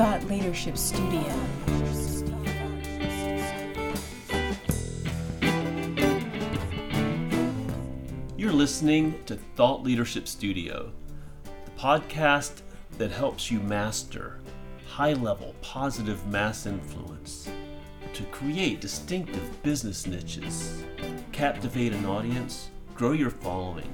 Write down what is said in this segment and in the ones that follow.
Thought Leadership Studio. You're listening to Thought Leadership Studio, the podcast that helps you master high level positive mass influence to create distinctive business niches, captivate an audience, grow your following,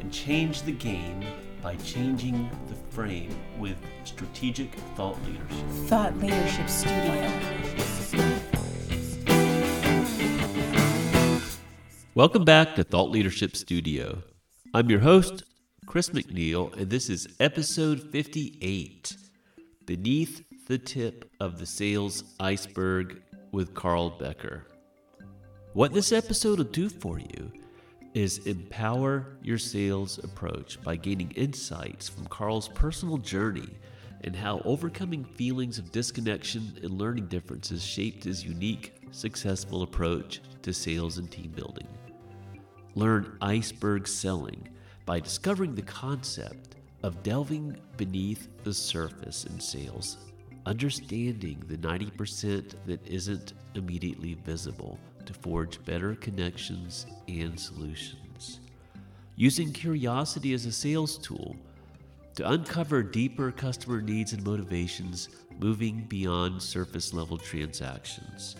and change the game by changing frame with strategic thought leadership. Thought Leadership Studio. Welcome back to Thought Leadership Studio. I'm your host, Chris McNeil, and this is episode 58 Beneath the Tip of the Sales Iceberg with Karl Becker. What this episode will do for you is empower your sales approach by gaining insights from Karl's personal journey and how overcoming feelings of disconnection and learning differences shaped his unique, successful approach to sales and team building. Learn iceberg selling by discovering the concept of delving beneath the surface in sales, understanding the 90% that isn't immediately visible to forge better connections and solutions. Using curiosity as a sales tool to uncover deeper customer needs and motivations, moving beyond surface level transactions.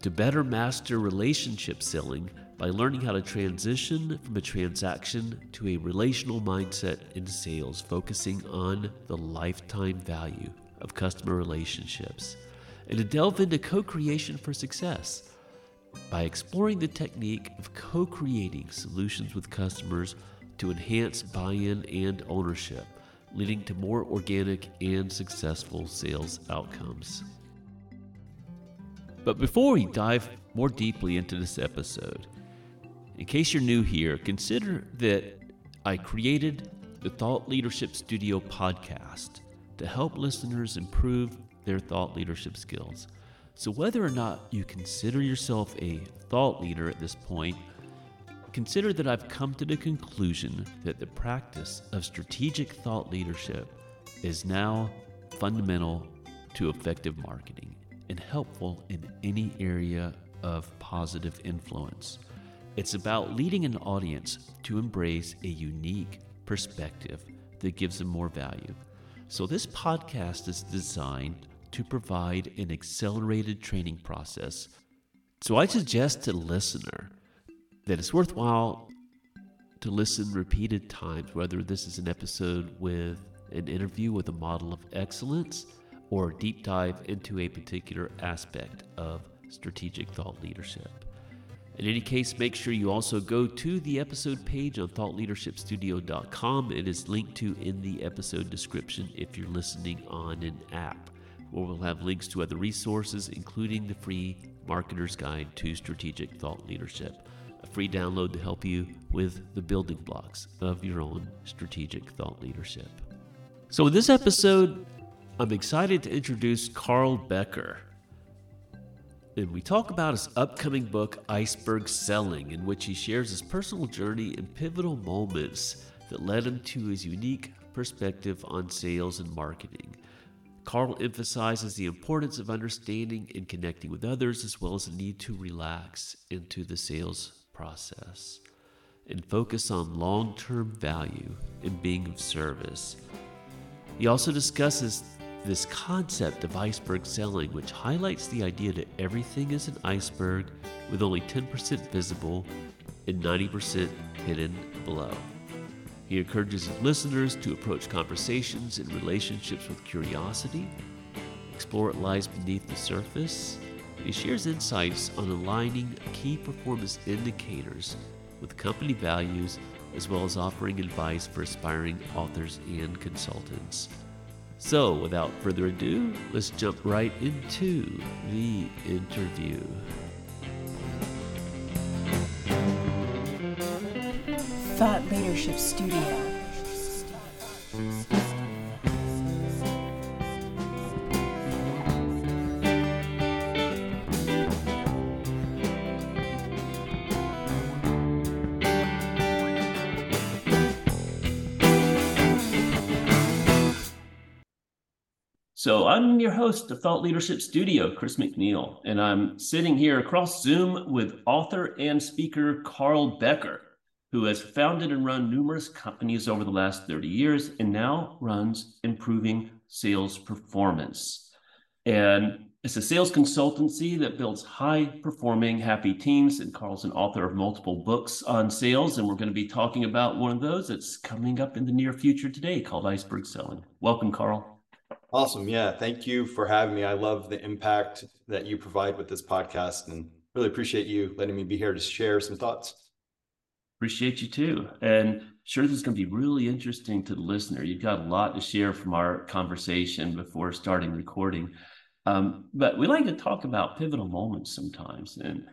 To better master relationship selling by learning how to transition from a transaction to a relational mindset in sales, focusing on the lifetime value of customer relationships, and to delve into co creation for success by exploring the technique of co creating solutions with customers to enhance buy in and ownership, leading to more organic and successful sales outcomes. But before we dive more deeply into this episode, in case you're new here, consider that I created the Thought Leadership Studio podcast to help listeners improve their thought leadership skills. So, whether or not you consider yourself a thought leader at this point, consider that I've come to the conclusion that the practice of strategic thought leadership is now fundamental to effective marketing and helpful in any area of positive influence. It's about leading an audience to embrace a unique perspective that gives them more value. So, this podcast is designed to provide an accelerated training process. So, I suggest to the listener that it's worthwhile to listen repeated times, whether this is an episode with an interview with a model of excellence or a deep dive into a particular aspect of strategic thought leadership. In any case, make sure you also go to the episode page on thoughtleadershipstudio.com. It is linked to in the episode description if you're listening on an app, where we'll have links to other resources, including the free Marketer's Guide to Strategic Thought Leadership, a free download to help you with the building blocks of your own strategic thought leadership. So, in this episode, I'm excited to introduce Karl Becker. And we talk about his upcoming book, Iceberg Selling, in which he shares his personal journey and pivotal moments that led him to his unique perspective on sales and marketing. Karl emphasizes the importance of understanding and connecting with others, as well as the need to relax into the sales process and focus on long term value and being of service. He also discusses this concept of iceberg selling, which highlights the idea that everything is an iceberg with only 10% visible and 90% hidden below. He encourages his listeners to approach conversations and relationships with curiosity, explore what lies beneath the surface. He shares insights on aligning key performance indicators with company values, as well as offering advice for aspiring authors and consultants. So, without further ado, let's jump right into the interview. Thought Leadership Studio. So I'm your host of Thought Leadership Studio, Chris McNeil, and I'm sitting here across Zoom with author and speaker Karl Becker, who has founded and run numerous companies over the last 30 years and now runs Improving Sales Performance. And it's a sales consultancy that builds high performing, happy teams. And Karl's an author of multiple books on sales. And we're going to be talking about one of those that's coming up in the near future today called Iceberg Selling. Welcome, Karl. Awesome. Yeah. Thank you for having me. I love the impact that you provide with this podcast and really appreciate you letting me be here to share some thoughts. Appreciate you too. And sure, this is going to be really interesting to the listener. You've got a lot to share from our conversation before starting recording. Um, but we like to talk about pivotal moments sometimes. And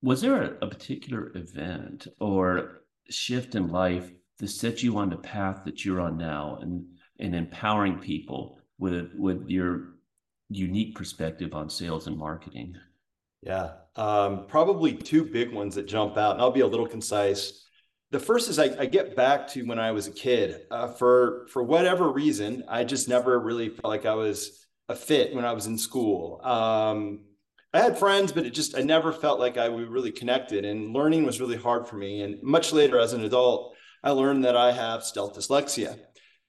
was there a, a particular event or shift in life that set you on the path that you're on now and, and empowering people with, with your unique perspective on sales and marketing? Yeah, um, probably two big ones that jump out, and I'll be a little concise. The first is I, I get back to when I was a kid. Uh, for for whatever reason, I just never really felt like I was a fit when I was in school. Um, I had friends, but it just I never felt like I we really connected, and learning was really hard for me. And much later, as an adult, I learned that I have stealth dyslexia.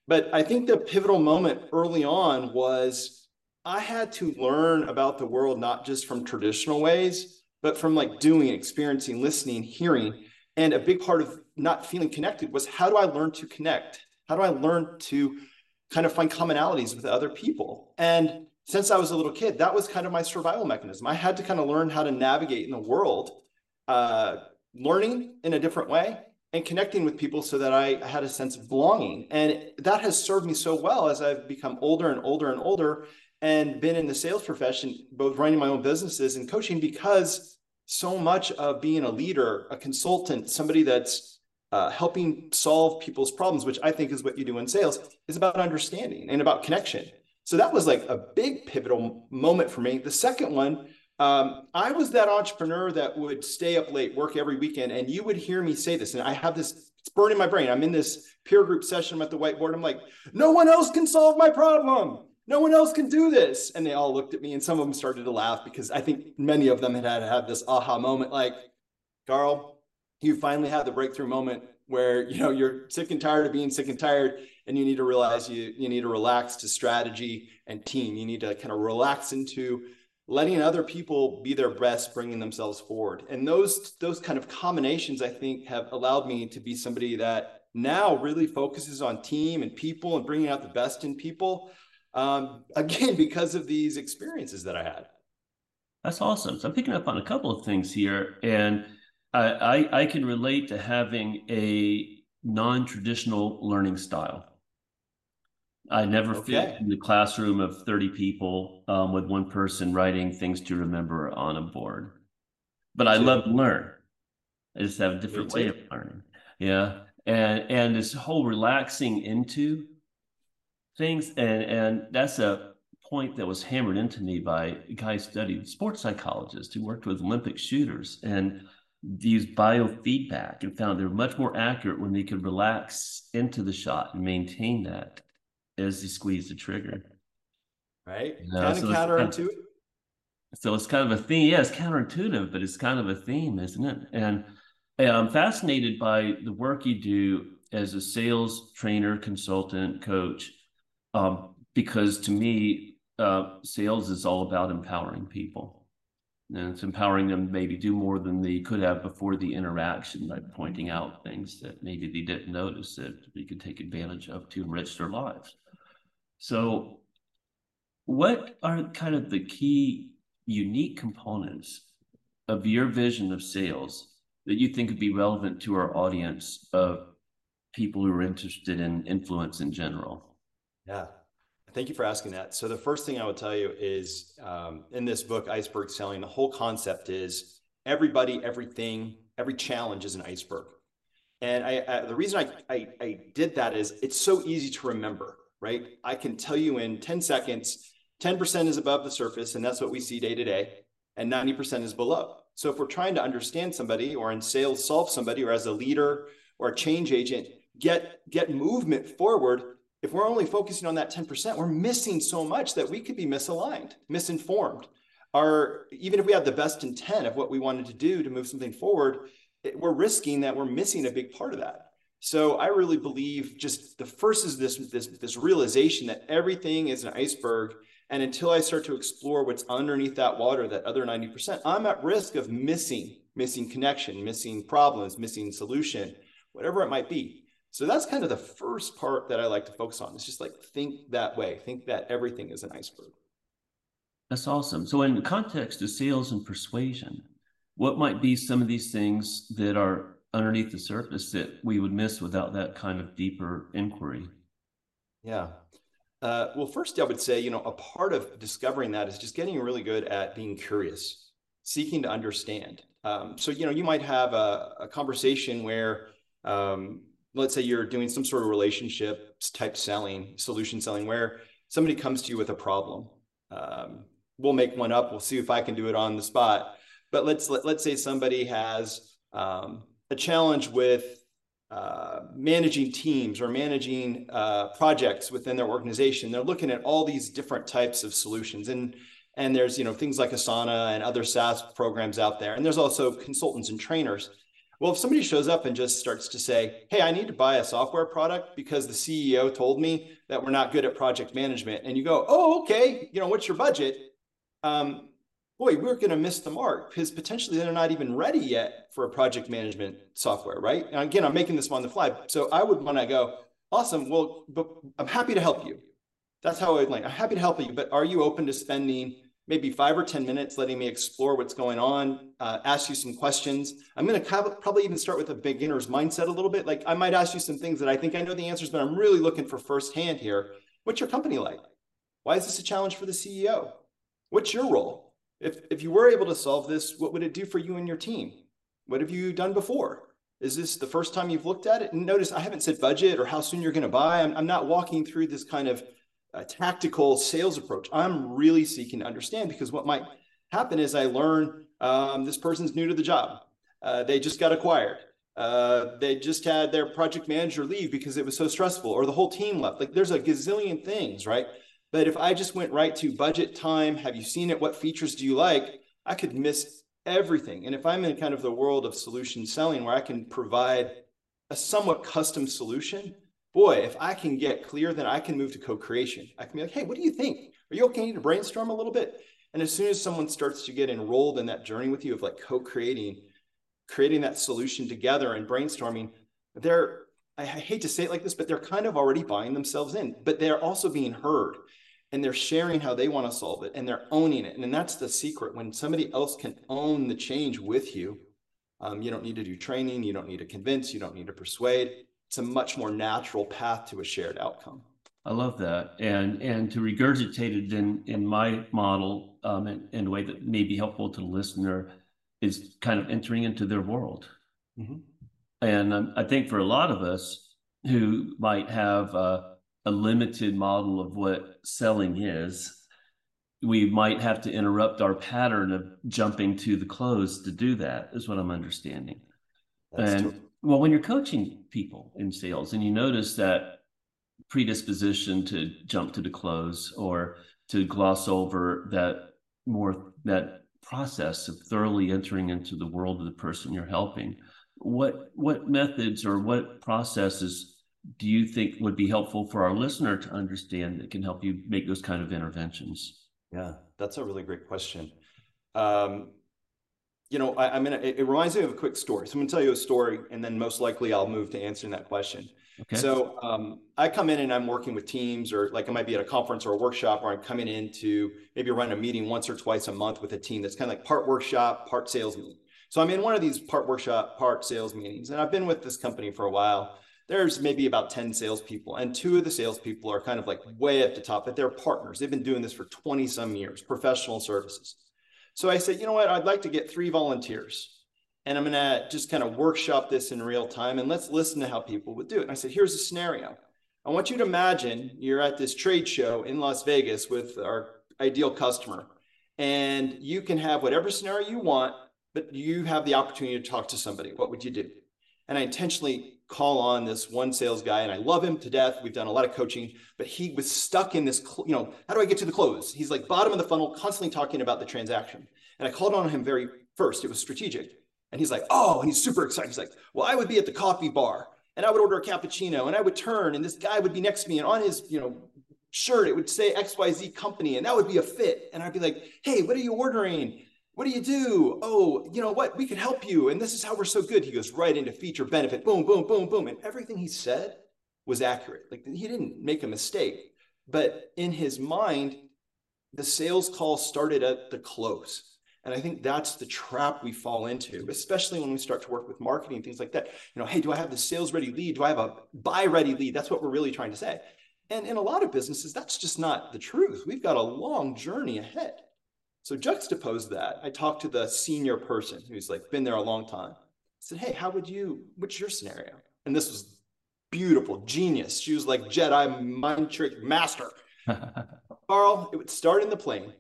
But I think the pivotal moment early on was I had to learn about the world not just from traditional ways, but from like doing, experiencing, listening, hearing. And a big part of not feeling connected was how do I learn to connect? How do I learn to kind of find commonalities with other people. And since I was a little kid, that was kind of my survival mechanism. I had to kind of learn how to navigate in the world, uh, learning in a different way and connecting with people so that I had a sense of belonging. And that has served me so well as I've become older and older and older and been in the sales profession, both running my own businesses and coaching, because so much of being a leader, a consultant, somebody that's uh, helping solve people's problems, which I think is what you do in sales, is about understanding and about connection. So that was like a big pivotal moment for me. The second one, um, I was that entrepreneur that would stay up late, work every weekend, and you would hear me say this. And I have this, it's burning my brain. I'm in this peer group session I'm at the whiteboard. I'm like, no one else can solve my problem. No one else can do this. And they all looked at me, and some of them started to laugh because I think many of them had had, had this aha moment like, Karl, you finally have the breakthrough moment where you know you're sick and tired of being sick and tired and you need to realize you you need to relax to strategy and team. You need to kind of relax into letting other people be their best bringing themselves forward. And those those kind of combinations i think have allowed me to be somebody that now really focuses on team and people and bringing out the best in people um, again because of these experiences that i had that's awesome so i'm picking up on a couple of things here and I, I, I can relate to having a non-traditional learning style. I never okay. fit in the classroom of 30 people um, with one person writing things to remember on a board. But I love to learn. I just have a different way of learning. Yeah. And and this whole relaxing into things and and that's a point that was hammered into me by a guy studied sports psychologist who worked with Olympic shooters. And used biofeedback and found they're much more accurate when they could relax into the shot and maintain that as they squeeze the trigger. Right. You know, kind so of counterintuitive. So it's kind of a theme. Yeah, it's counterintuitive, but it's kind of a theme, isn't it? And I'm fascinated by the work you do as a sales trainer, consultant, coach, um, because to me, uh, sales is all about empowering people and it's empowering them to maybe do more than they could have before the interaction by pointing out things that maybe they didn't notice that we could take advantage of to enrich their lives. So, what are kind of the key unique components of your vision of sales that you think would be relevant to our audience of people who are interested in influence in general? Yeah. Thank you for asking that. So the first thing I would tell you is um, in this book, Iceberg Selling, the whole concept is everybody, everything, every challenge is an iceberg. And I, I, the reason I, I, I did that is it's so easy to remember, right? I can tell you in 10 seconds, 10% is above the surface, and that's what we see day to day, and 90% is below. So if we're trying to understand somebody or in sales solve somebody or as a leader or a change agent, get get movement forward, if we're only focusing on that 10%, we're missing so much that we could be misaligned, misinformed. Or even if we had the best intent of what we wanted to do to move something forward, it, we're risking that we're missing a big part of that. So I really believe just the first is this, this, this realization that everything is an iceberg. And until I start to explore what's underneath that water, that other 90%, I'm at risk of missing, missing connection, missing problems, missing solution, whatever it might be. So that's kind of the first part that I like to focus on. It's just like think that way, think that everything is an iceberg. That's awesome. So, in the context of sales and persuasion, what might be some of these things that are underneath the surface that we would miss without that kind of deeper inquiry? Yeah. Uh, well, first, I would say, you know, a part of discovering that is just getting really good at being curious, seeking to understand. Um, so, you know, you might have a, a conversation where um, let's say you're doing some sort of relationship type selling, solution selling, where somebody comes to you with a problem. Um, we'll make one up. We'll see if I can do it on the spot. But let's let, let's say somebody has um, a challenge with uh, managing teams or managing uh, projects within their organization. They're looking at all these different types of solutions, and and there's you know things like Asana and other SaaS programs out there, and there's also consultants and trainers well, if somebody shows up and just starts to say, Hey, I need to buy a software product because the CEO told me that we're not good at project management, and you go, Oh, okay, you know, what's your budget? Um, boy, we're going to miss the mark because potentially they're not even ready yet for a project management software, right? And again, I'm making this on the fly. So I would want to go, Awesome. Well, but I'm happy to help you. That's how I would like. I'm happy to help you, but are you open to spending maybe five or 10 minutes letting me explore what's going on, uh, ask you some questions. I'm going to probably even start with a beginner's mindset a little bit. Like I might ask you some things that I think I know the answers, but I'm really looking for firsthand here. What's your company like? Why is this a challenge for the CEO? What's your role? If, if you were able to solve this, what would it do for you and your team? What have you done before? Is this the first time you've looked at it? And notice I haven't said budget or how soon you're going to buy. I'm, I'm not walking through this kind of a tactical sales approach. I'm really seeking to understand because what might happen is I learn um, this person's new to the job. Uh, they just got acquired. Uh, they just had their project manager leave because it was so stressful, or the whole team left. Like there's a gazillion things, right? But if I just went right to budget time, have you seen it? What features do you like? I could miss everything. And if I'm in kind of the world of solution selling where I can provide a somewhat custom solution, boy, if I can get clear, then I can move to co-creation. I can be like, hey, what do you think? Are you okay to brainstorm a little bit? And as soon as someone starts to get enrolled in that journey with you of like co-creating, creating that solution together and brainstorming, they're I hate to say it like this, but they're kind of already buying themselves in, but they're also being heard and they're sharing how they want to solve it and they're owning it. And that's the secret. When somebody else can own the change with you, um, you don't need to do training, you don't need to convince, you don't need to persuade it's a much more natural path to a shared outcome. I love that, and and to regurgitate it in in my model um, in, in a way that may be helpful to the listener is kind of entering into their world. Mm-hmm. And um, I think for a lot of us who might have a, a limited model of what selling is, we might have to interrupt our pattern of jumping to the close to do that. Is what I'm understanding. That's and true well, when you're coaching people in sales and you notice that predisposition to jump to the close or to gloss over that more that process of thoroughly entering into the world of the person you're helping, what what methods or what processes do you think would be helpful for our listener to understand that can help you make those kind of interventions? Yeah, that's a really great question. Um, you know, I, am gonna. It, it, reminds me of a quick story. So I'm gonna tell you a story, and then most likely I'll move to answering that question. Okay. So um, I come in and I'm working with teams, or like I might be at a conference or a workshop, or I'm coming in to maybe run a meeting once or twice a month with a team that's kind of like part workshop, part sales meeting. So I'm in one of these part workshop, part sales meetings, and I've been with this company for a while. There's maybe about 10 salespeople, and two of the salespeople are kind of like way at the top, but they're partners. They've been doing this for 20 some years, professional services. So I said, you know what? I'd like to get three volunteers and I'm going to just kind of workshop this in real time and let's listen to how people would do it. And I said, here's a scenario. I want you to imagine you're at this trade show in Las Vegas with our ideal customer and you can have whatever scenario you want, but you have the opportunity to talk to somebody. What would you do? And I intentionally call on this one sales guy and I love him to death. We've done a lot of coaching, but he was stuck in this, you know, how do I get to the close? He's like bottom of the funnel, constantly talking about the transaction. And I called on him very first. It was strategic. And he's like, oh, and he's super excited. He's like, well, I would be at the coffee bar and I would order a cappuccino and I would turn and this guy would be next to me and on his, you know, shirt, it would say XYZ company and that would be a fit. And I'd be like, hey, what are you ordering? What do you do? Oh, you know what? We can help you. And this is how we're so good. He goes right into feature benefit, boom, boom, boom, boom. And everything he said was accurate. Like he didn't make a mistake. But in his mind, the sales call started at the close. And I think that's the trap we fall into, especially when we start to work with marketing, things like that. You know, hey, do I have the sales ready lead? Do I have a buy ready lead? That's what we're really trying to say. And in a lot of businesses, that's just not the truth. We've got a long journey ahead. So juxtapose that. I talked to the senior person who's like been there a long time. I said, Hey, how would you, what's your scenario? And this was beautiful, genius. She was like Jedi mind trick master. Karl, it would start in the plane.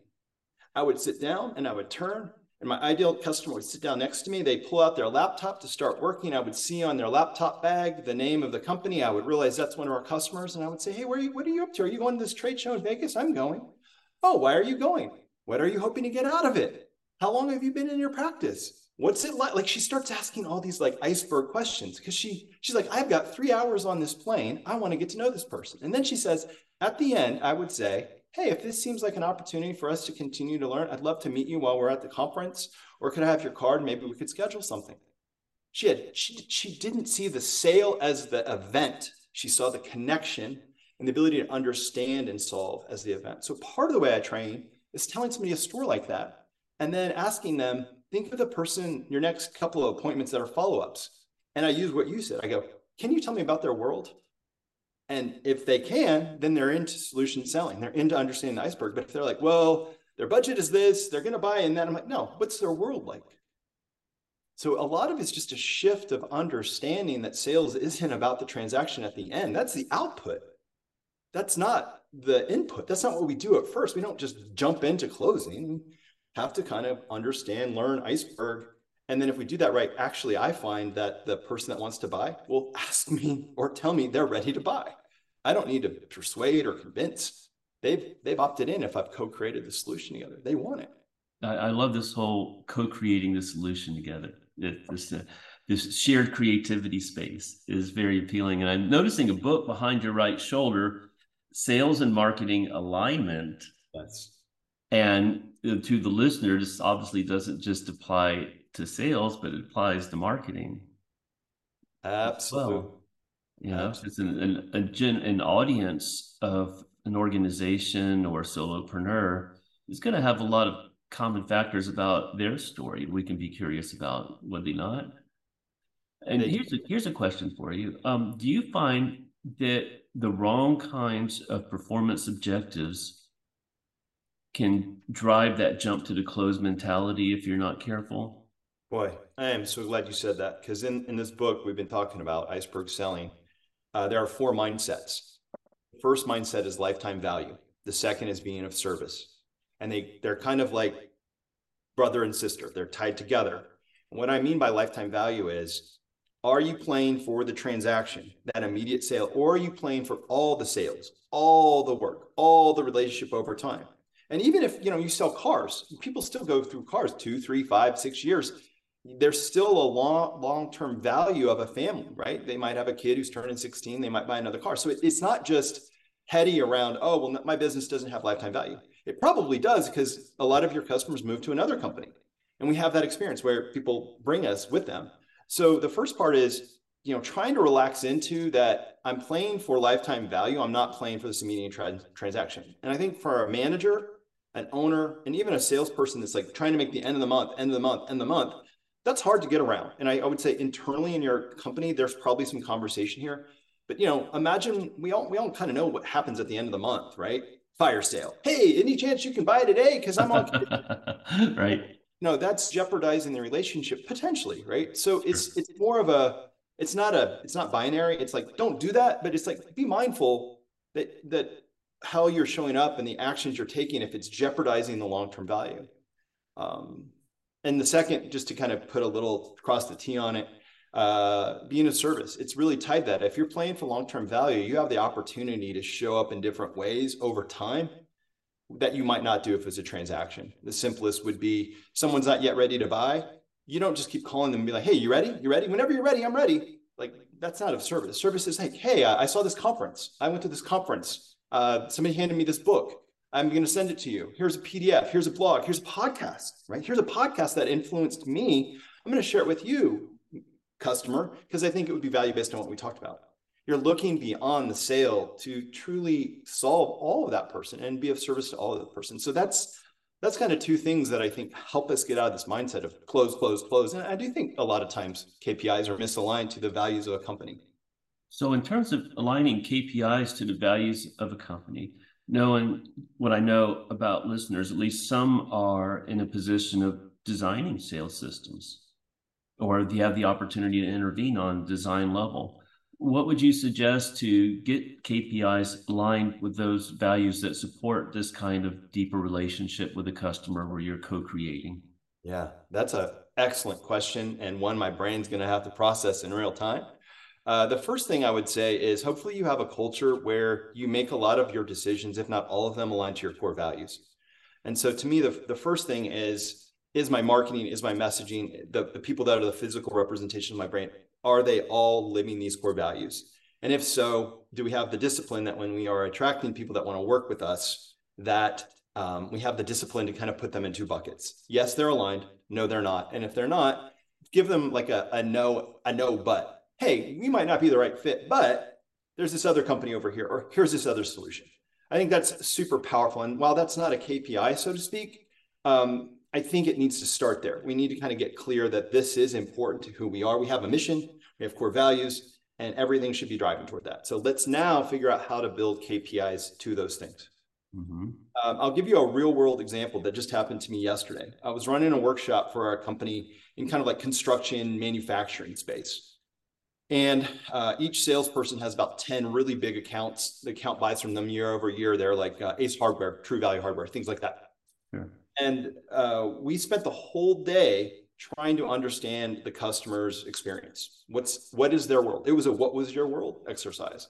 I would sit down and I would turn, and my ideal customer would sit down next to me. They pull out their laptop to start working. I would see on their laptop bag the name of the company. I would realize that's one of our customers, and I would say, "Hey, where are you? What are you up to? Are you going to this trade show in Vegas? I'm going. Oh, why are you going? What are you hoping to get out of it? How long have you been in your practice? What's it like? Like she starts asking all these like iceberg questions because she she's like, I've got three hours on this plane. I want to get to know this person. And then she says, at the end, I would say, Hey, if this seems like an opportunity for us to continue to learn, I'd love to meet you while we're at the conference. Or could I have your card? Maybe we could schedule something. She had she she didn't see the sale as the event. She saw the connection and the ability to understand and solve as the event. So part of the way I train is telling somebody a story like that and then asking them, think of the person, your next couple of appointments that are follow ups. And I use what you said. I go, can you tell me about their world? And if they can, then they're into solution selling. They're into understanding the iceberg. But if they're like, well, their budget is this, they're going to buy in that, I'm like, no, what's their world like? So a lot of it's just a shift of understanding that sales isn't about the transaction at the end. That's the output. That's not the input. That's not what we do at first. We don't just jump into closing. Have to kind of understand, learn iceberg. And then if we do that right, actually, I find that the person that wants to buy will ask me or tell me they're ready to buy. I don't need to persuade or convince. They've they've opted in if I've co-created the solution together. They want it. I, I love this whole co-creating the solution together. This uh, this shared creativity space is very appealing. And I'm noticing a book behind your right shoulder sales and marketing alignment. Yes. And to the listener, this obviously doesn't just apply to sales, but it applies to marketing. Absolutely. Well, you know, it's an, an, a gen, an audience of an organization or solopreneur is going to have a lot of common factors about their story. We can be curious about, would they not? And here's a, here's a question for you. Um, do you find that the wrong kinds of performance objectives can drive that jump to the close mentality if you're not careful. Boy, I am so glad you said that because in, in this book, we've been talking about iceberg selling. Uh, there are four mindsets. The first mindset is lifetime value, the second is being of service. And they, they're kind of like brother and sister, they're tied together. And what I mean by lifetime value is are you playing for the transaction, that immediate sale, or are you playing for all the sales, all the work, all the relationship over time? And even if you know you sell cars, people still go through cars two, three, five, six years. There's still a long, long-term value of a family, right? They might have a kid who's turning 16, they might buy another car. So it, it's not just heady around, oh, well, my business doesn't have lifetime value. It probably does because a lot of your customers move to another company. And we have that experience where people bring us with them. So the first part is, you know, trying to relax into that I'm playing for lifetime value. I'm not playing for this immediate tra- transaction. And I think for a manager, an owner, and even a salesperson that's like trying to make the end of the month, end of the month, end of the month, that's hard to get around. And I, I would say internally in your company, there's probably some conversation here. But you know, imagine we all we all kind of know what happens at the end of the month, right? Fire sale. Hey, any chance you can buy today? Because I'm on. right no, that's jeopardizing the relationship potentially, right? So sure. it's it's more of a it's not a it's not binary. It's like don't do that, but it's like be mindful that that how you're showing up and the actions you're taking if it's jeopardizing the long-term value. Um, and the second, just to kind of put a little cross the T on it, uh, being a service. It's really tied that. If you're playing for long-term value, you have the opportunity to show up in different ways over time that you might not do if it's a transaction. The simplest would be someone's not yet ready to buy. You don't just keep calling them and be like, hey, you ready? You ready? Whenever you're ready, I'm ready. Like that's not a service. The Service is like, hey, I saw this conference. I went to this conference. Uh, somebody handed me this book. I'm going to send it to you. Here's a PDF. Here's a blog. Here's a podcast, right? Here's a podcast that influenced me. I'm going to share it with you, customer, because I think it would be value based on what we talked about. You're looking beyond the sale to truly solve all of that person and be of service to all of the person. So that's that's kind of two things that I think help us get out of this mindset of close, close, close. And I do think a lot of times KPIs are misaligned to the values of a company. So, in terms of aligning KPIs to the values of a company, knowing what I know about listeners, at least some are in a position of designing sales systems or they have the opportunity to intervene on design level. What would you suggest to get KPIs aligned with those values that support this kind of deeper relationship with a customer where you're co-creating? Yeah, that's an excellent question and one my brain's going to have to process in real time. Uh, the first thing I would say is hopefully you have a culture where you make a lot of your decisions, if not all of them, align to your core values. And so to me, the, the first thing is is my marketing, is my messaging, the, the people that are the physical representation of my brain, are they all living these core values? And if so, do we have the discipline that when we are attracting people that want to work with us, that um, we have the discipline to kind of put them in two buckets? Yes, they're aligned. No, they're not. And if they're not, give them like a, a no, a no, but hey, we might not be the right fit, but there's this other company over here, or here's this other solution. I think that's super powerful. And while that's not a KPI, so to speak, um, I think it needs to start there. We need to kind of get clear that this is important to who we are. We have a mission, we have core values, and everything should be driving toward that. So let's now figure out how to build KPIs to those things. Mm-hmm. Um, I'll give you a real world example that just happened to me yesterday. I was running a workshop for our company in kind of like construction manufacturing space. And uh, each salesperson has about 10 really big accounts. The account buys from them year over year. They're like uh, Ace Hardware, True Value Hardware, things like that. Sure. And uh, we spent the whole day trying to understand the customer's experience. What's what is their world? It was a what was your world exercise.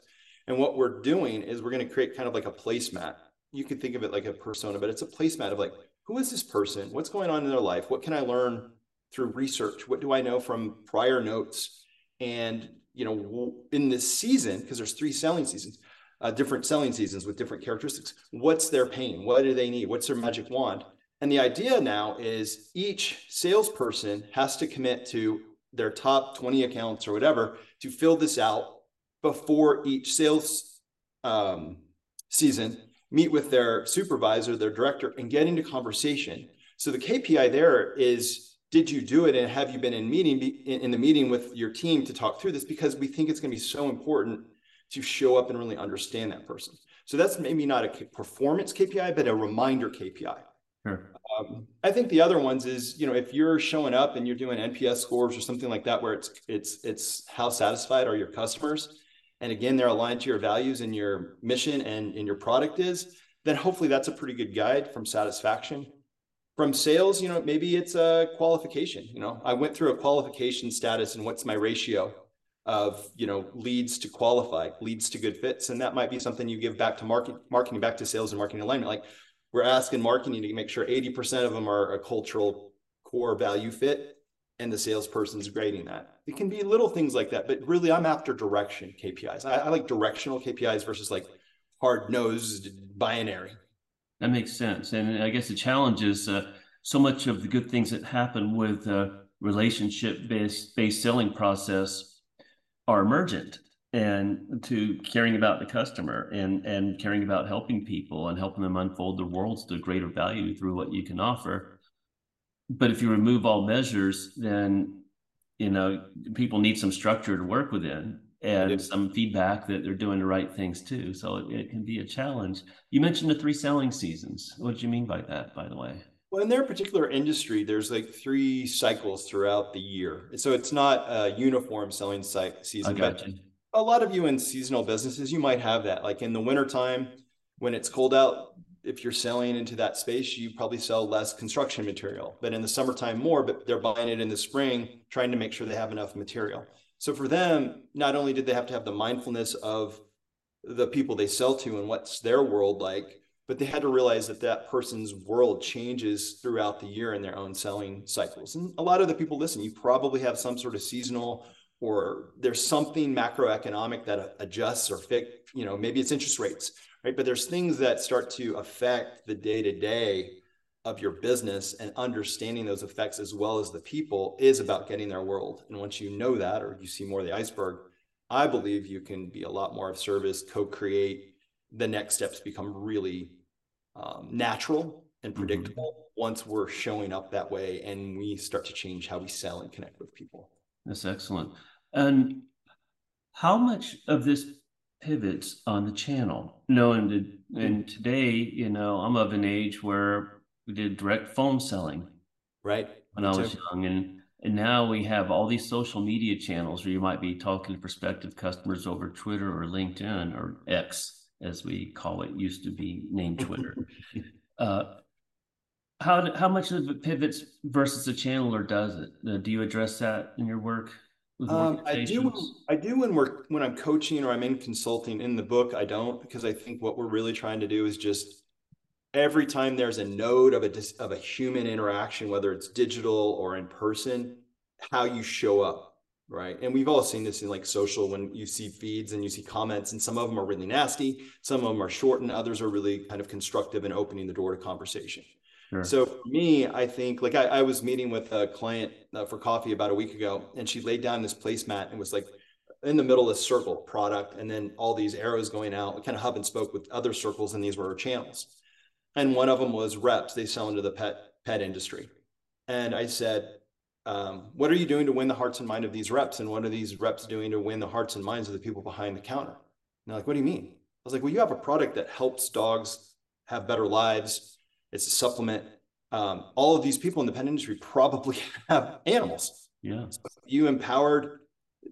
And what we're doing is we're going to create kind of like a placemat. You could think of it like a persona, but it's a placemat of like, who is this person? What's going on in their life? What can I learn through research? What do I know from prior notes? And you know, in this season, because there's three selling seasons, uh, different selling seasons with different characteristics. What's their pain? What do they need? What's their magic wand? And the idea now is each salesperson has to commit to their top 20 accounts or whatever to fill this out before each sales um, season, meet with their supervisor, their director, and get into conversation. So the KPI there is did you do it and have you been in meeting in the meeting with your team to talk through this? Because we think it's going to be so important to show up and really understand that person. So that's maybe not a performance kpi but a reminder kpi Um, I think the other ones is, you know, if you're showing up and you're doing NPS scores or something like that, where it's it's it's how satisfied are your customers, and again, they're aligned to your values and your mission and and your product is, then hopefully that's a pretty good guide from satisfaction. From sales, you know, maybe it's a qualification. You know, I went through a qualification status and what's my ratio of you know leads to qualify, leads to good fits, and that might be something you give back to marketing, marketing back to sales and marketing alignment. Like we're asking marketing to make sure 80% of them are a cultural core value fit and the salesperson's grading that. It can be little things like that, but really I'm after direction KPIs. I, I like directional KPIs versus like hard nosed binary. That makes sense. And I guess the challenge is uh, so much of the good things that happen with uh, relationship based based selling process are emergent and to caring about the customer and and caring about helping people and helping them unfold their worlds to greater value through what you can offer. But if you remove all measures then you know people need some structure to work within and some feedback that they're doing the right things too. So it, it can be a challenge. You mentioned the three selling seasons. What do you mean by that by the way? Well, in their particular industry, there's like three cycles throughout the year. So it's not a uniform selling season. but you a lot of you in seasonal businesses, you might have that. Like in the wintertime, when it's cold out, if you're selling into that space, you probably sell less construction material, but in the summertime more, but they're buying it in the spring, trying to make sure they have enough material. So for them, not only did they have to have the mindfulness of the people they sell to and what's their world like, but they had to realize that that person's world changes throughout the year in their own selling cycles. And a lot of the people listen, you probably have some sort of seasonal or there's something macroeconomic that adjusts or fix, you know, maybe it's interest rates, right? But there's things that start to affect the day to day of your business and understanding those effects as well as the people is about getting their world. And once you know that, or you see more of the iceberg, I believe you can be a lot more of service, co-create. The next steps become really um, natural and mm-hmm. predictable mm-hmm. once we're showing up that way and we start to change how we sell and connect with people. That's excellent. And how much of this pivots on the channel? No, and, and today, you know, I'm of an age where we did direct phone selling. Right. When I was young. And and now we have all these social media channels where you might be talking to prospective customers over Twitter or LinkedIn or X, as we call it, used to be named Twitter. uh, how how much of it pivots versus the channel, or does it? Uh, do you address that in your work? Um, I do. I do when we're when I'm coaching or I'm in consulting. In the book, I don't because I think what we're really trying to do is just every time there's a node of a of a human interaction, whether it's digital or in person, how you show up, right? And we've all seen this in like social when you see feeds and you see comments, and some of them are really nasty, some of them are short, and others are really kind of constructive and opening the door to conversation. Sure. So for me, I think like I, I was meeting with a client uh, for coffee about a week ago, and she laid down this placemat and was like in the middle of this circle product, and then all these arrows going out. Kind of hub and spoke with other circles, and these were our channels. And one of them was reps. They sell into the pet pet industry. And I said, um, what are you doing to win the hearts and mind of these reps? And what are these reps doing to win the hearts and minds of the people behind the counter? And they're like, what do you mean? I was like, well, you have a product that helps dogs have better lives. It's a supplement. Um, all of these people in the pet industry probably have animals. Yeah. So you empowered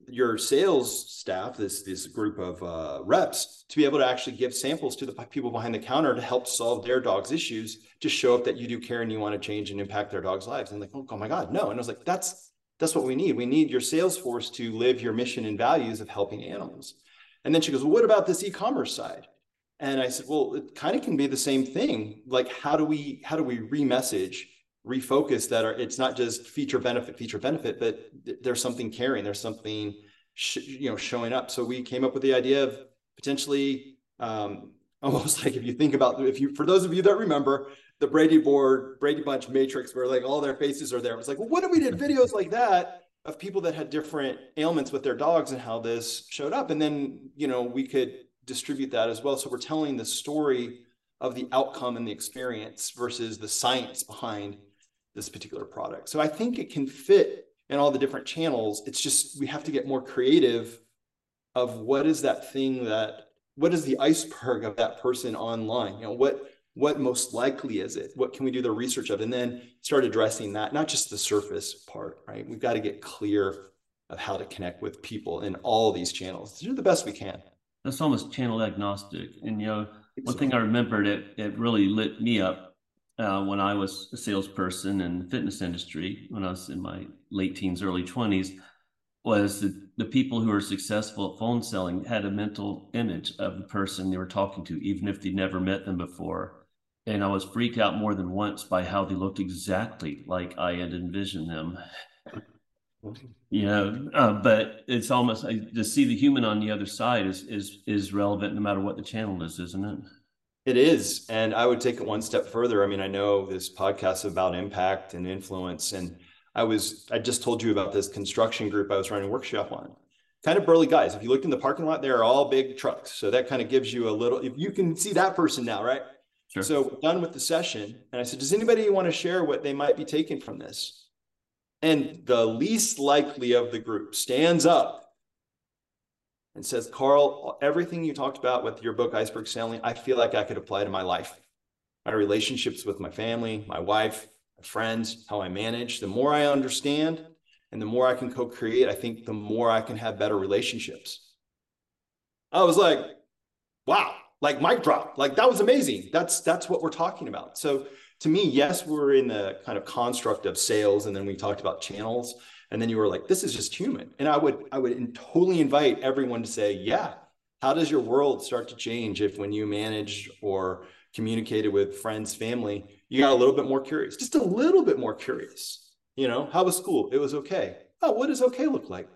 your sales staff, this this group of uh, reps, to be able to actually give samples to the people behind the counter to help solve their dog's issues, to show up that you do care and you want to change and impact their dog's lives. And like, oh, oh my God, no. And I was like, that's that's what we need. We need your sales force to live your mission and values of helping animals. And then she goes, well, what about this e-commerce side? And I said, well, it kind of can be the same thing. Like, how do we how do we re-message? refocus that are it's not just feature benefit feature benefit but there's something caring there's something sh- you know showing up so we came up with the idea of potentially um, almost like if you think about if you for those of you that remember the brady board brady bunch matrix where like all their faces are there it was like well what if we did videos like that of people that had different ailments with their dogs and how this showed up and then you know we could distribute that as well so we're telling the story of the outcome and the experience versus the science behind this particular product. So I think it can fit in all the different channels. It's just we have to get more creative of what is that thing that what is the iceberg of that person online? You know, what what most likely is it? What can we do the research of? And then start addressing that, not just the surface part, right? We've got to get clear of how to connect with people in all these channels. Do the best we can. That's almost channel agnostic. And you know, one thing I remembered it it really lit me up uh, when I was a salesperson in the fitness industry, when I was in my late teens, early 20s, was that the people who were successful at phone selling had a mental image of the person they were talking to, even if they'd never met them before. And I was freaked out more than once by how they looked exactly like I had envisioned them. You know, uh, but it's almost to see the human on the other side is is is relevant no matter what the channel is, isn't it? It is. And I would take it one step further. I mean, I know this podcast is about impact and influence. And I was, I just told you about this construction group I was running a workshop on. Kind of burly guys. If you looked in the parking lot, they're all big trucks. So that kind of gives you a little, if you can see that person now, right? Sure. So done with the session. And I said, does anybody want to share what they might be taking from this? And the least likely of the group stands up and says, Karl, everything you talked about with your book, Iceberg Selling, I feel like I could apply to my life, my relationships with my family, my wife, my friends, how I manage. The more I understand and the more I can co create, I think the more I can have better relationships. I was like, wow, like mic drop. Like that was amazing. That's that's what we're talking about. So to me, yes, we're in the kind of construct of sales, and then we talked about channels, and then you were like, this is just human. And I would I would totally invite everyone to say, yeah, how does your world start to change if when you manage or communicated with friends, family, you got a little bit more curious, just a little bit more curious. You know, how was school? It was okay. Oh, what does okay look like?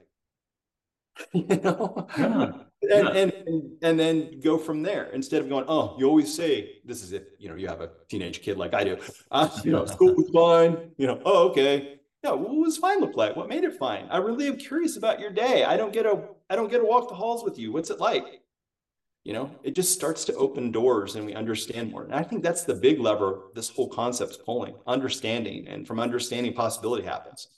you know, yeah. And, yeah. and and then go from there instead of going, oh, you always say this is it. You know, you have a teenage kid like I do. Uh, you know, school was fine. You know, oh, okay. Yeah, what was fine look like? What made it fine? I really am curious about your day. I don't get a I don't get to walk the halls with you. What's it like? You know, it just starts to open doors and we understand more. And I think that's the big lever this whole concept's pulling, understanding. And from understanding, possibility happens.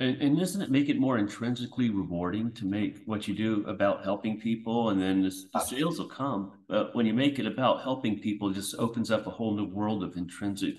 And, and, doesn't it make it more intrinsically rewarding to make what you do about helping people and then the, the sales will come. But when you make it about helping people, it just opens up a whole new world of intrinsic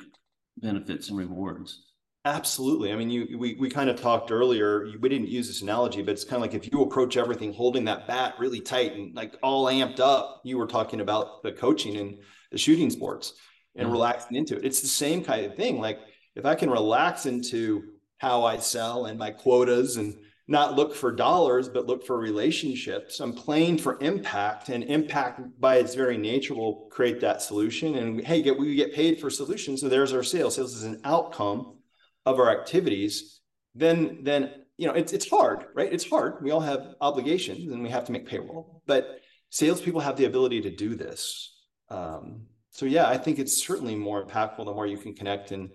benefits and rewards. Absolutely. I mean, you we we kind of talked earlier. We didn't use this analogy, but it's kind of like if you approach everything holding that bat really tight and like all amped up. You were talking about the coaching and the shooting sports and mm-hmm. relaxing into it. It's the same kind of thing. Like if I can relax into how I sell and my quotas and not look for dollars, but look for relationships. I'm playing for impact, and impact by its very nature will create that solution. And hey, get we get paid for solutions, so there's our sales. Sales is an outcome of our activities, then then you know it's it's hard, right? It's hard. We all have obligations and we have to make payroll, but salespeople have the ability to do this. Um, so yeah, I think it's certainly more impactful the more you can connect and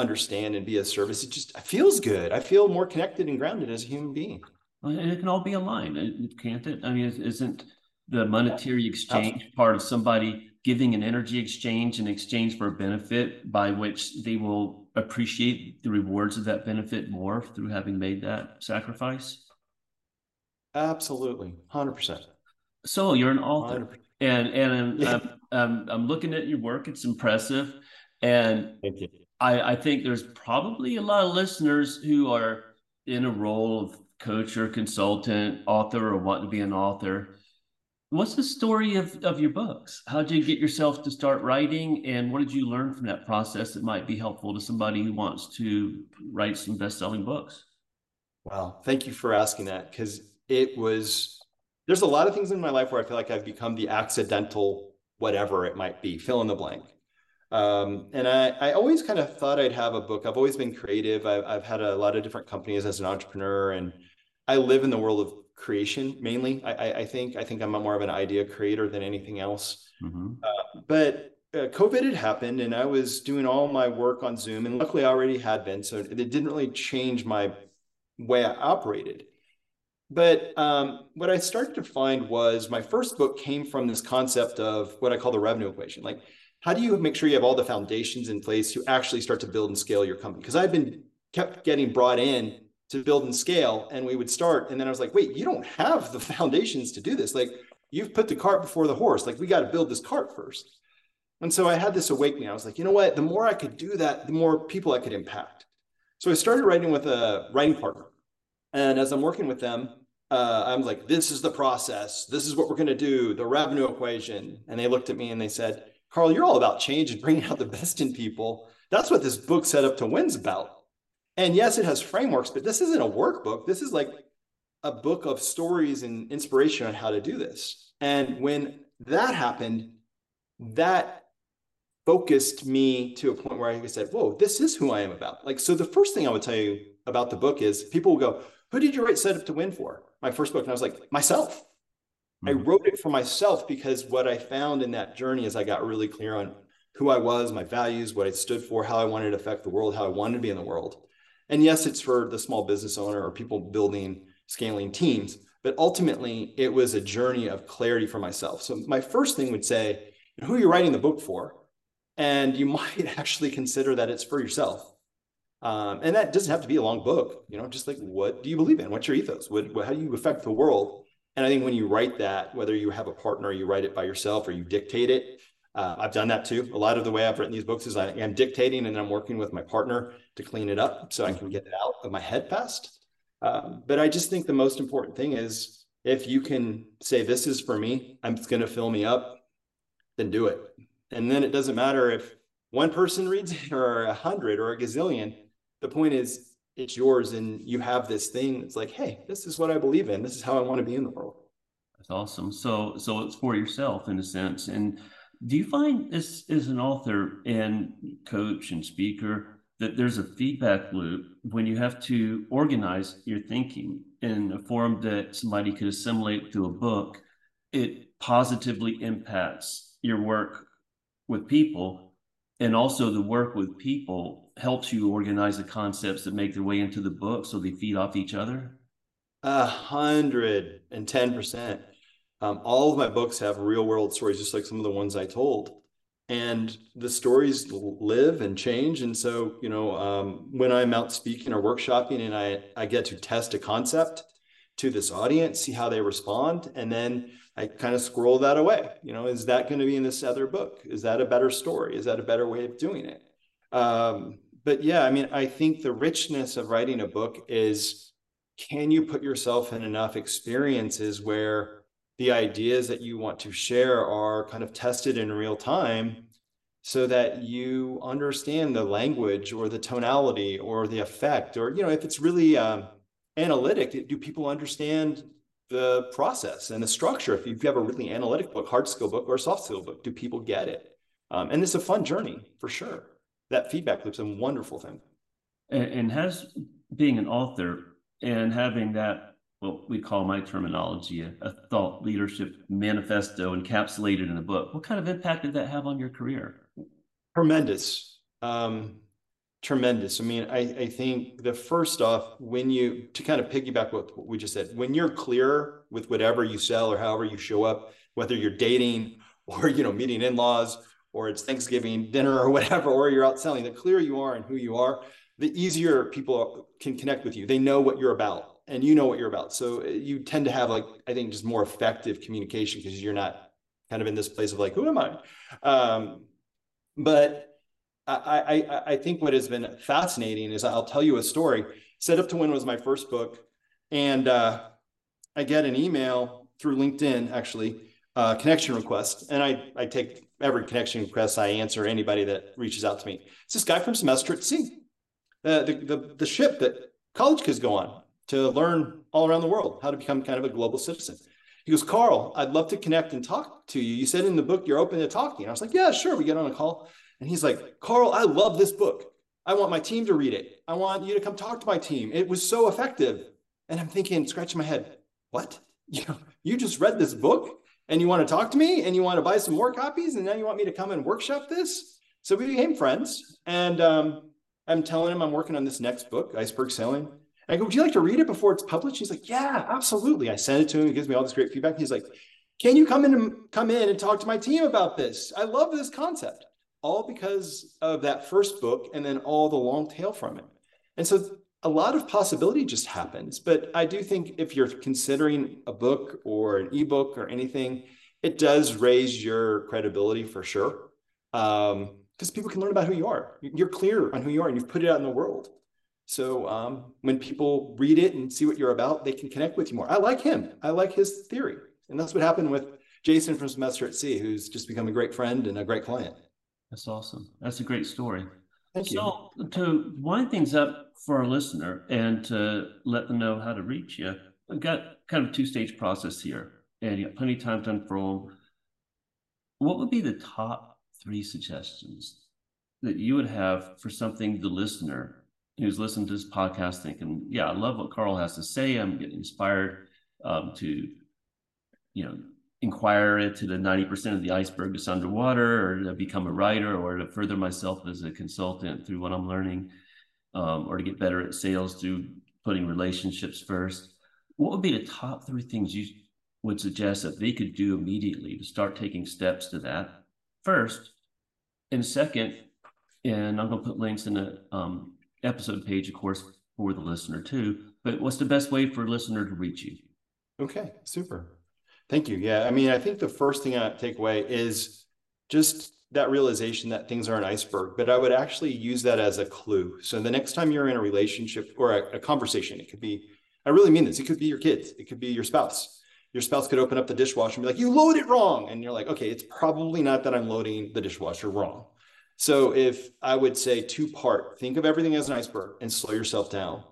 understand and be a service. It just feels good. I feel more connected and grounded as a human being. And it can all be aligned, can't it? I mean, isn't the monetary exchange Absolutely. part of somebody giving an energy exchange in exchange for a benefit by which they will appreciate the rewards of that benefit more through having made that sacrifice? Absolutely, hundred percent. So you're an author, 100%. and and I'm, yeah. I'm, I'm, I'm looking at your work. It's impressive, and thank you. I, I think there's probably a lot of listeners who are in a role of coach or consultant, author, or want to be an author What's the story of, of your books? How did you get yourself to start writing? And what did you learn from that process that might be helpful to somebody who wants to write some best selling books? Wow. Thank you for asking that because it was, there's a lot of things in my life where I feel like I've become the accidental, whatever it might be, fill in the blank. Um, and I, I always kind of thought I'd have a book. I've always been creative. I've, I've had a lot of different companies as an entrepreneur, and I live in the world of creation mainly. I, I, think I think I'm more of an idea creator than anything else. Mm-hmm. Uh, but uh, COVID had happened, and I was doing all my work on Zoom, and luckily I already had been, so it didn't really change my way I operated. But um, what I started to find was my first book came from this concept of what I call the revenue equation. Like, how do you make sure you have all the foundations in place to actually start to build and scale your company? Because I've been kept getting brought in to build and scale and we would start and then i was like wait you don't have the foundations to do this. Like you've put the cart before the horse. Like we got to build this cart first. And so i had this awakening. I was like you know what? The more i could do that the more people i could impact. So i started writing with a writing partner and as i'm working with them uh, i'm like this is the process. This is what we're going to do the revenue equation. And they looked at me and they said Karl you're all about change and bringing out the best in people that's what this book set up to win's about and yes, it has frameworks, but this isn't a workbook. This is like a book of stories and inspiration on how to do this. And when that happened, that focused me to a point where I said, Whoa, this is who I am about. Like, so the first thing I would tell you about the book is people will go, Who did you write Set Up to Win for? My first book. And I was like, Myself. Mm-hmm. I wrote it for myself because what I found in that journey is I got really clear on who I was, my values, what I stood for, how I wanted to affect the world, how I wanted to be in the world. And yes, it's for the small business owner or people building, scaling teams, but ultimately it was a journey of clarity for myself. So my first thing would say, who are you're writing the book for, and you might actually consider that it's for yourself. Um, and that doesn't have to be a long book, you know, just like what do you believe in? What's your ethos? What, what, how do you affect the world? And I think when you write that, whether you have a partner, you write it by yourself or you dictate it, uh, I've done that too. A lot of the way I've written these books is I am dictating and I'm working with my partner to clean it up so I can get it out of my head fast. Um, but I just think the most important thing is if you can say, This is for me, I'm going to fill me up. then do it. And then it doesn't matter if one person reads it or a hundred or a gazillion. The point is, it's yours, and you have this thing. It's like, hey, this is what I believe in. This is how I want to be in the world. That's awesome. So, so it's for yourself in a sense. And do you find this as an author and coach and speaker that there's a feedback loop when you have to organize your thinking in a form that somebody could assimilate through a book? It positively impacts your work with people and also the work with people helps you organize the concepts that make their way into the book so they feed off each other a hundred and ten percent um, all of my books have real world stories just like some of the ones i told and the stories live and change and so you know um, when i'm out speaking or workshopping and i i get to test a concept to this audience see how they respond and then I kind of scroll that away. You know, is that going to be in this other book? Is that a better story? Is that a better way of doing it? Um, but yeah, I mean, I think the richness of writing a book is can you put yourself in enough experiences where the ideas that you want to share are kind of tested in real time so that you understand the language or the tonality or the effect or you know if it's really um, analytic do people understand the process and the structure. If you have a really analytic book, hard skill book, or a soft skill book, do people get it? Um, and it's a fun journey for sure. That feedback loop's a wonderful thing. And, and has being an author and having that, what we call my terminology, a, a thought leadership manifesto encapsulated in a book, what kind of impact did that have on your career? Tremendous. Um, tremendous. I mean, I, I think the first off, when you to kind of piggyback what we just said, when you're clear with whatever you sell or however you show up, whether you're dating or you know meeting in-laws or it's Thanksgiving dinner or whatever, or you're out selling, the clearer you are and who you are, the easier people can connect with you. They know what you're about and you know what you're about. So uh, you tend to have like, I think just more effective communication because you're not kind of in this place of like, who am I? Um, but I, I, I think what has been fascinating is I'll tell you a story. Set Up to Win was my first book, and uh, I get an email through LinkedIn, actually, uh, connection request, and I I take every connection request I answer anybody that reaches out to me. It's this guy from Semester at Sea, uh, the, the the ship that college kids go on to learn all around the world how to become kind of a global citizen. He goes, Karl, I'd love to connect and talk to you. You said in the book you're open to talking. I was like, yeah, sure. We get on a call. And he's like, Karl, I love this book. I want my team to read it. I want you to come talk to my team. It was so effective. And I'm thinking, scratching my head, what? You, you just read this book and you want to talk to me and you want to buy some more copies and now you want me to come and workshop this? So we became friends. And um, I'm telling him I'm working on this next book, Iceberg Selling. I go, Would you like to read it before it's published? He's like, Yeah, absolutely. I send it to him. He gives me all this great feedback. He's like, Can you come in and come in and talk to my team about this? I love this concept all because of that first book and then all the long tail from it. And so a lot of possibility just happens. But I do think if you're considering a book or an ebook or anything, it does raise your credibility for sure. Um, because people can learn about who you are. You're clear on who you are and you've put it out in the world. So um, when people read it and see what you're about, they can connect with you more. I like him. I like his theory. And that's what happened with Jason from Semester at Sea, who's just become a great friend and a great client. That's awesome. That's a great story. Thank so, you. to wind things up for our listener and to let them know how to reach you, I've got kind of a two stage process here, and you got plenty of time to unfold. What would be the top three suggestions that you would have for something the listener who's listening to this podcast thinking, yeah, I love what Karl has to say. I'm getting inspired um, to, you know, inquire to the 90% of the iceberg that's underwater or to become a writer or to further myself as a consultant through what I'm learning um, or to get better at sales through putting relationships first. What would be the top three things you would suggest that they could do immediately to start taking steps to that first? And second, and I'm going to put links in the um, episode page, of course, for the listener too. But what's the best way for a listener to reach you? Okay, super. Thank you. Yeah. I mean, I think the first thing I take away is just that realization that things are an iceberg, but I would actually use that as a clue. So the next time you're in a relationship or a, a, conversation, it could be, I really mean this, it could be your kids, it could be your spouse. your spouse could open up the dishwasher and be like, you load it wrong. And you're like, okay, it's probably not that I'm loading the dishwasher wrong. So if I would say two part, think of everything as an iceberg and slow yourself down.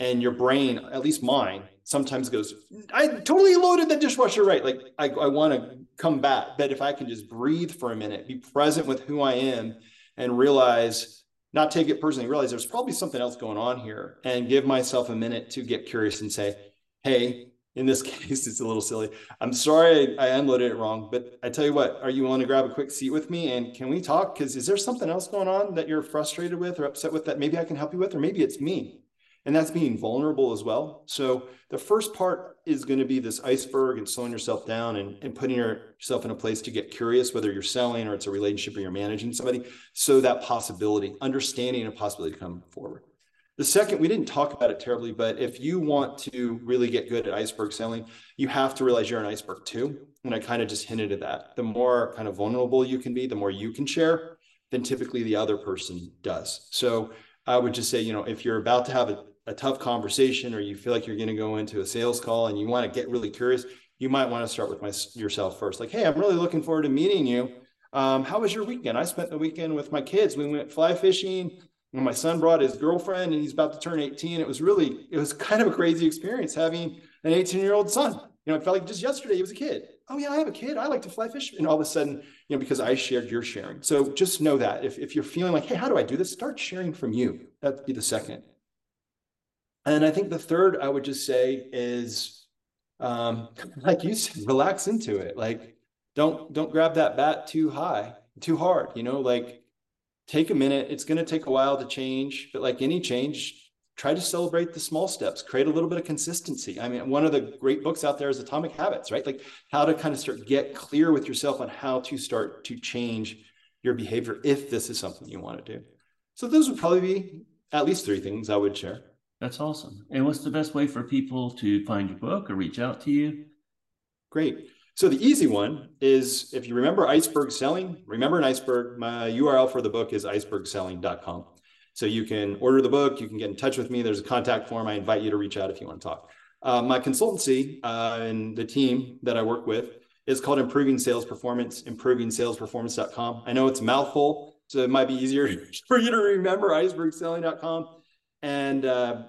And your brain, at least mine, sometimes goes, I totally loaded the dishwasher right. Like I, I want to come back. But if I can just breathe for a minute, be present with who I am and realize, not take it personally, realize there's probably something else going on here and give myself a minute to get curious and say, hey, in this case, it's a little silly. I'm sorry I, I, unloaded it wrong, but I tell you what, are you willing to grab a quick seat with me and can we talk? Because is there something else going on that you're frustrated with or upset with that maybe I can help you with, or maybe it's me? And that's being vulnerable as well. So the first part is going to be this iceberg and slowing yourself down and, and putting yourself in a place to get curious, whether you're selling or it's a relationship or you're managing somebody. So that possibility, understanding a possibility to come forward. The second, we didn't talk about it terribly, but if you want to really get good at iceberg selling, you have to realize you're an iceberg too. And I kind of just hinted at that. The more kind of vulnerable you can be, the more you can share than typically the other person does. So I would just say, you know, if you're about to have a, a tough conversation or you feel like you're going to go into a sales call and you want to get really curious, you might want to start with my, yourself first. Like, hey, I'm really looking forward to meeting you. Um, how was your weekend? I spent the weekend with my kids. We went fly fishing when my son brought his girlfriend and he's about to turn 18 it was really it was kind of a crazy experience having an 18 year old son you know it felt like just yesterday he was a kid oh yeah i have a kid i like to fly fish and all of a sudden you know because i shared you're sharing so just know that if, if you're feeling like hey how do i do this start sharing from you that'd be the second and i think the third i would just say is um, like you said relax into it like don't don't grab that bat too high too hard you know like take a minute. It's going to take a while to change, but like any change, try to celebrate the small steps, create a little bit of consistency. I mean, one of the great books out there is Atomic Habits, right? Like how to kind of start get clear with yourself on how to start to change your behavior if this is something you want to do. So those would probably be at least three things I would share. That's awesome. And what's the best way for people to find your book or reach out to you? Great. So the easy one is if you remember iceberg selling, remember an iceberg. My URL for the book is icebergselling.com. So you can order the book, you can get in touch with me. There's a contact form. I invite you to reach out if you want to talk. Uh, my consultancy uh, and the team that I work with is called Improving Sales Performance, improvingsalesperformance.com. I know it's a mouthful, so it might be easier for you to remember icebergselling.com. And, uh,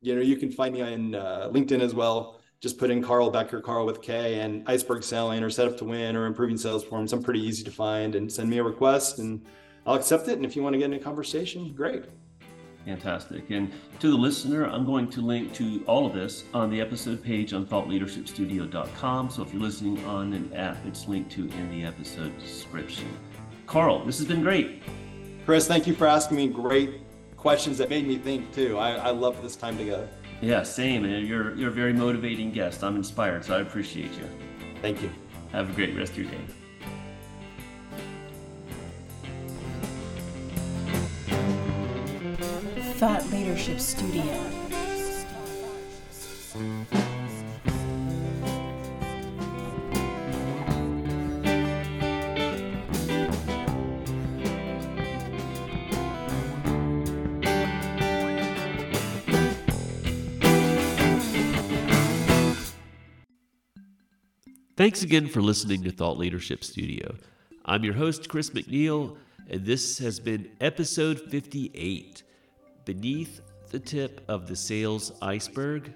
you know, you can find me on uh, LinkedIn as well just put in Karl Becker, Karl with K, and Iceberg Selling or Set Up to Win or Improving Sales Forms. I'm pretty easy to find and send me a request and I'll accept it. And if you want to get in a conversation, great. Fantastic. And to the listener, I'm going to link to all of this on the episode page on thoughtleadershipstudio.com. So if you're listening on an app, it's linked to in the episode description. Karl, this has been great. Chris, thank you for asking me great questions that made me think too. I, I love this time together. Yeah, same. And you're you're a very motivating guest. I'm inspired, so I appreciate you. Thank you. Have a great rest of your day. Thought Leadership Studio. Thanks again for listening to Thought Leadership Studio. I'm your host, Chris McNeil, and this has been episode 58 Beneath the Tip of the Sales Iceberg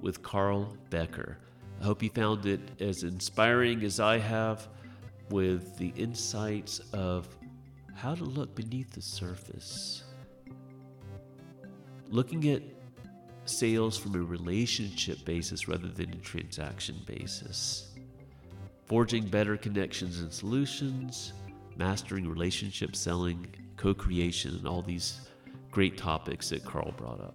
with Karl Becker. I hope you found it as inspiring as I have with the insights of how to look beneath the surface. Looking at sales from a relationship basis rather than a transaction basis forging better connections and solutions, mastering relationship selling, co creation, and all these great topics that Karl brought up.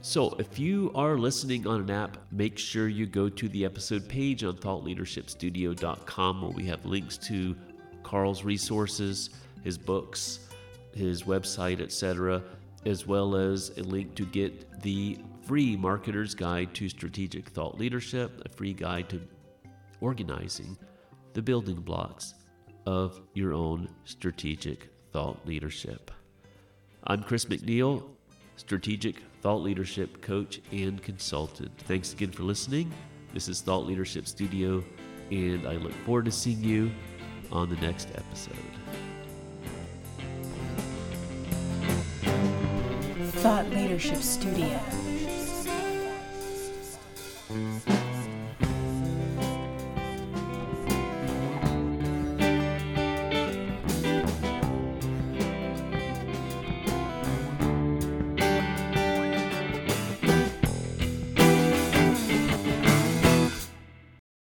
So, if you are listening on an app, make sure you go to the episode page on thoughtleadershipstudio.com where we have links to Karl's resources, his books, his website, etc., as well as a link to get the free Marketer's Guide to Strategic Thought Leadership, a free guide to organizing the building blocks of your own strategic thought leadership. I'm Chris McNeil, strategic thought leadership coach and consultant. Thanks again for listening. This is Thought Leadership Studio, and I look forward to seeing you on the next episode. Thought Leadership Studio.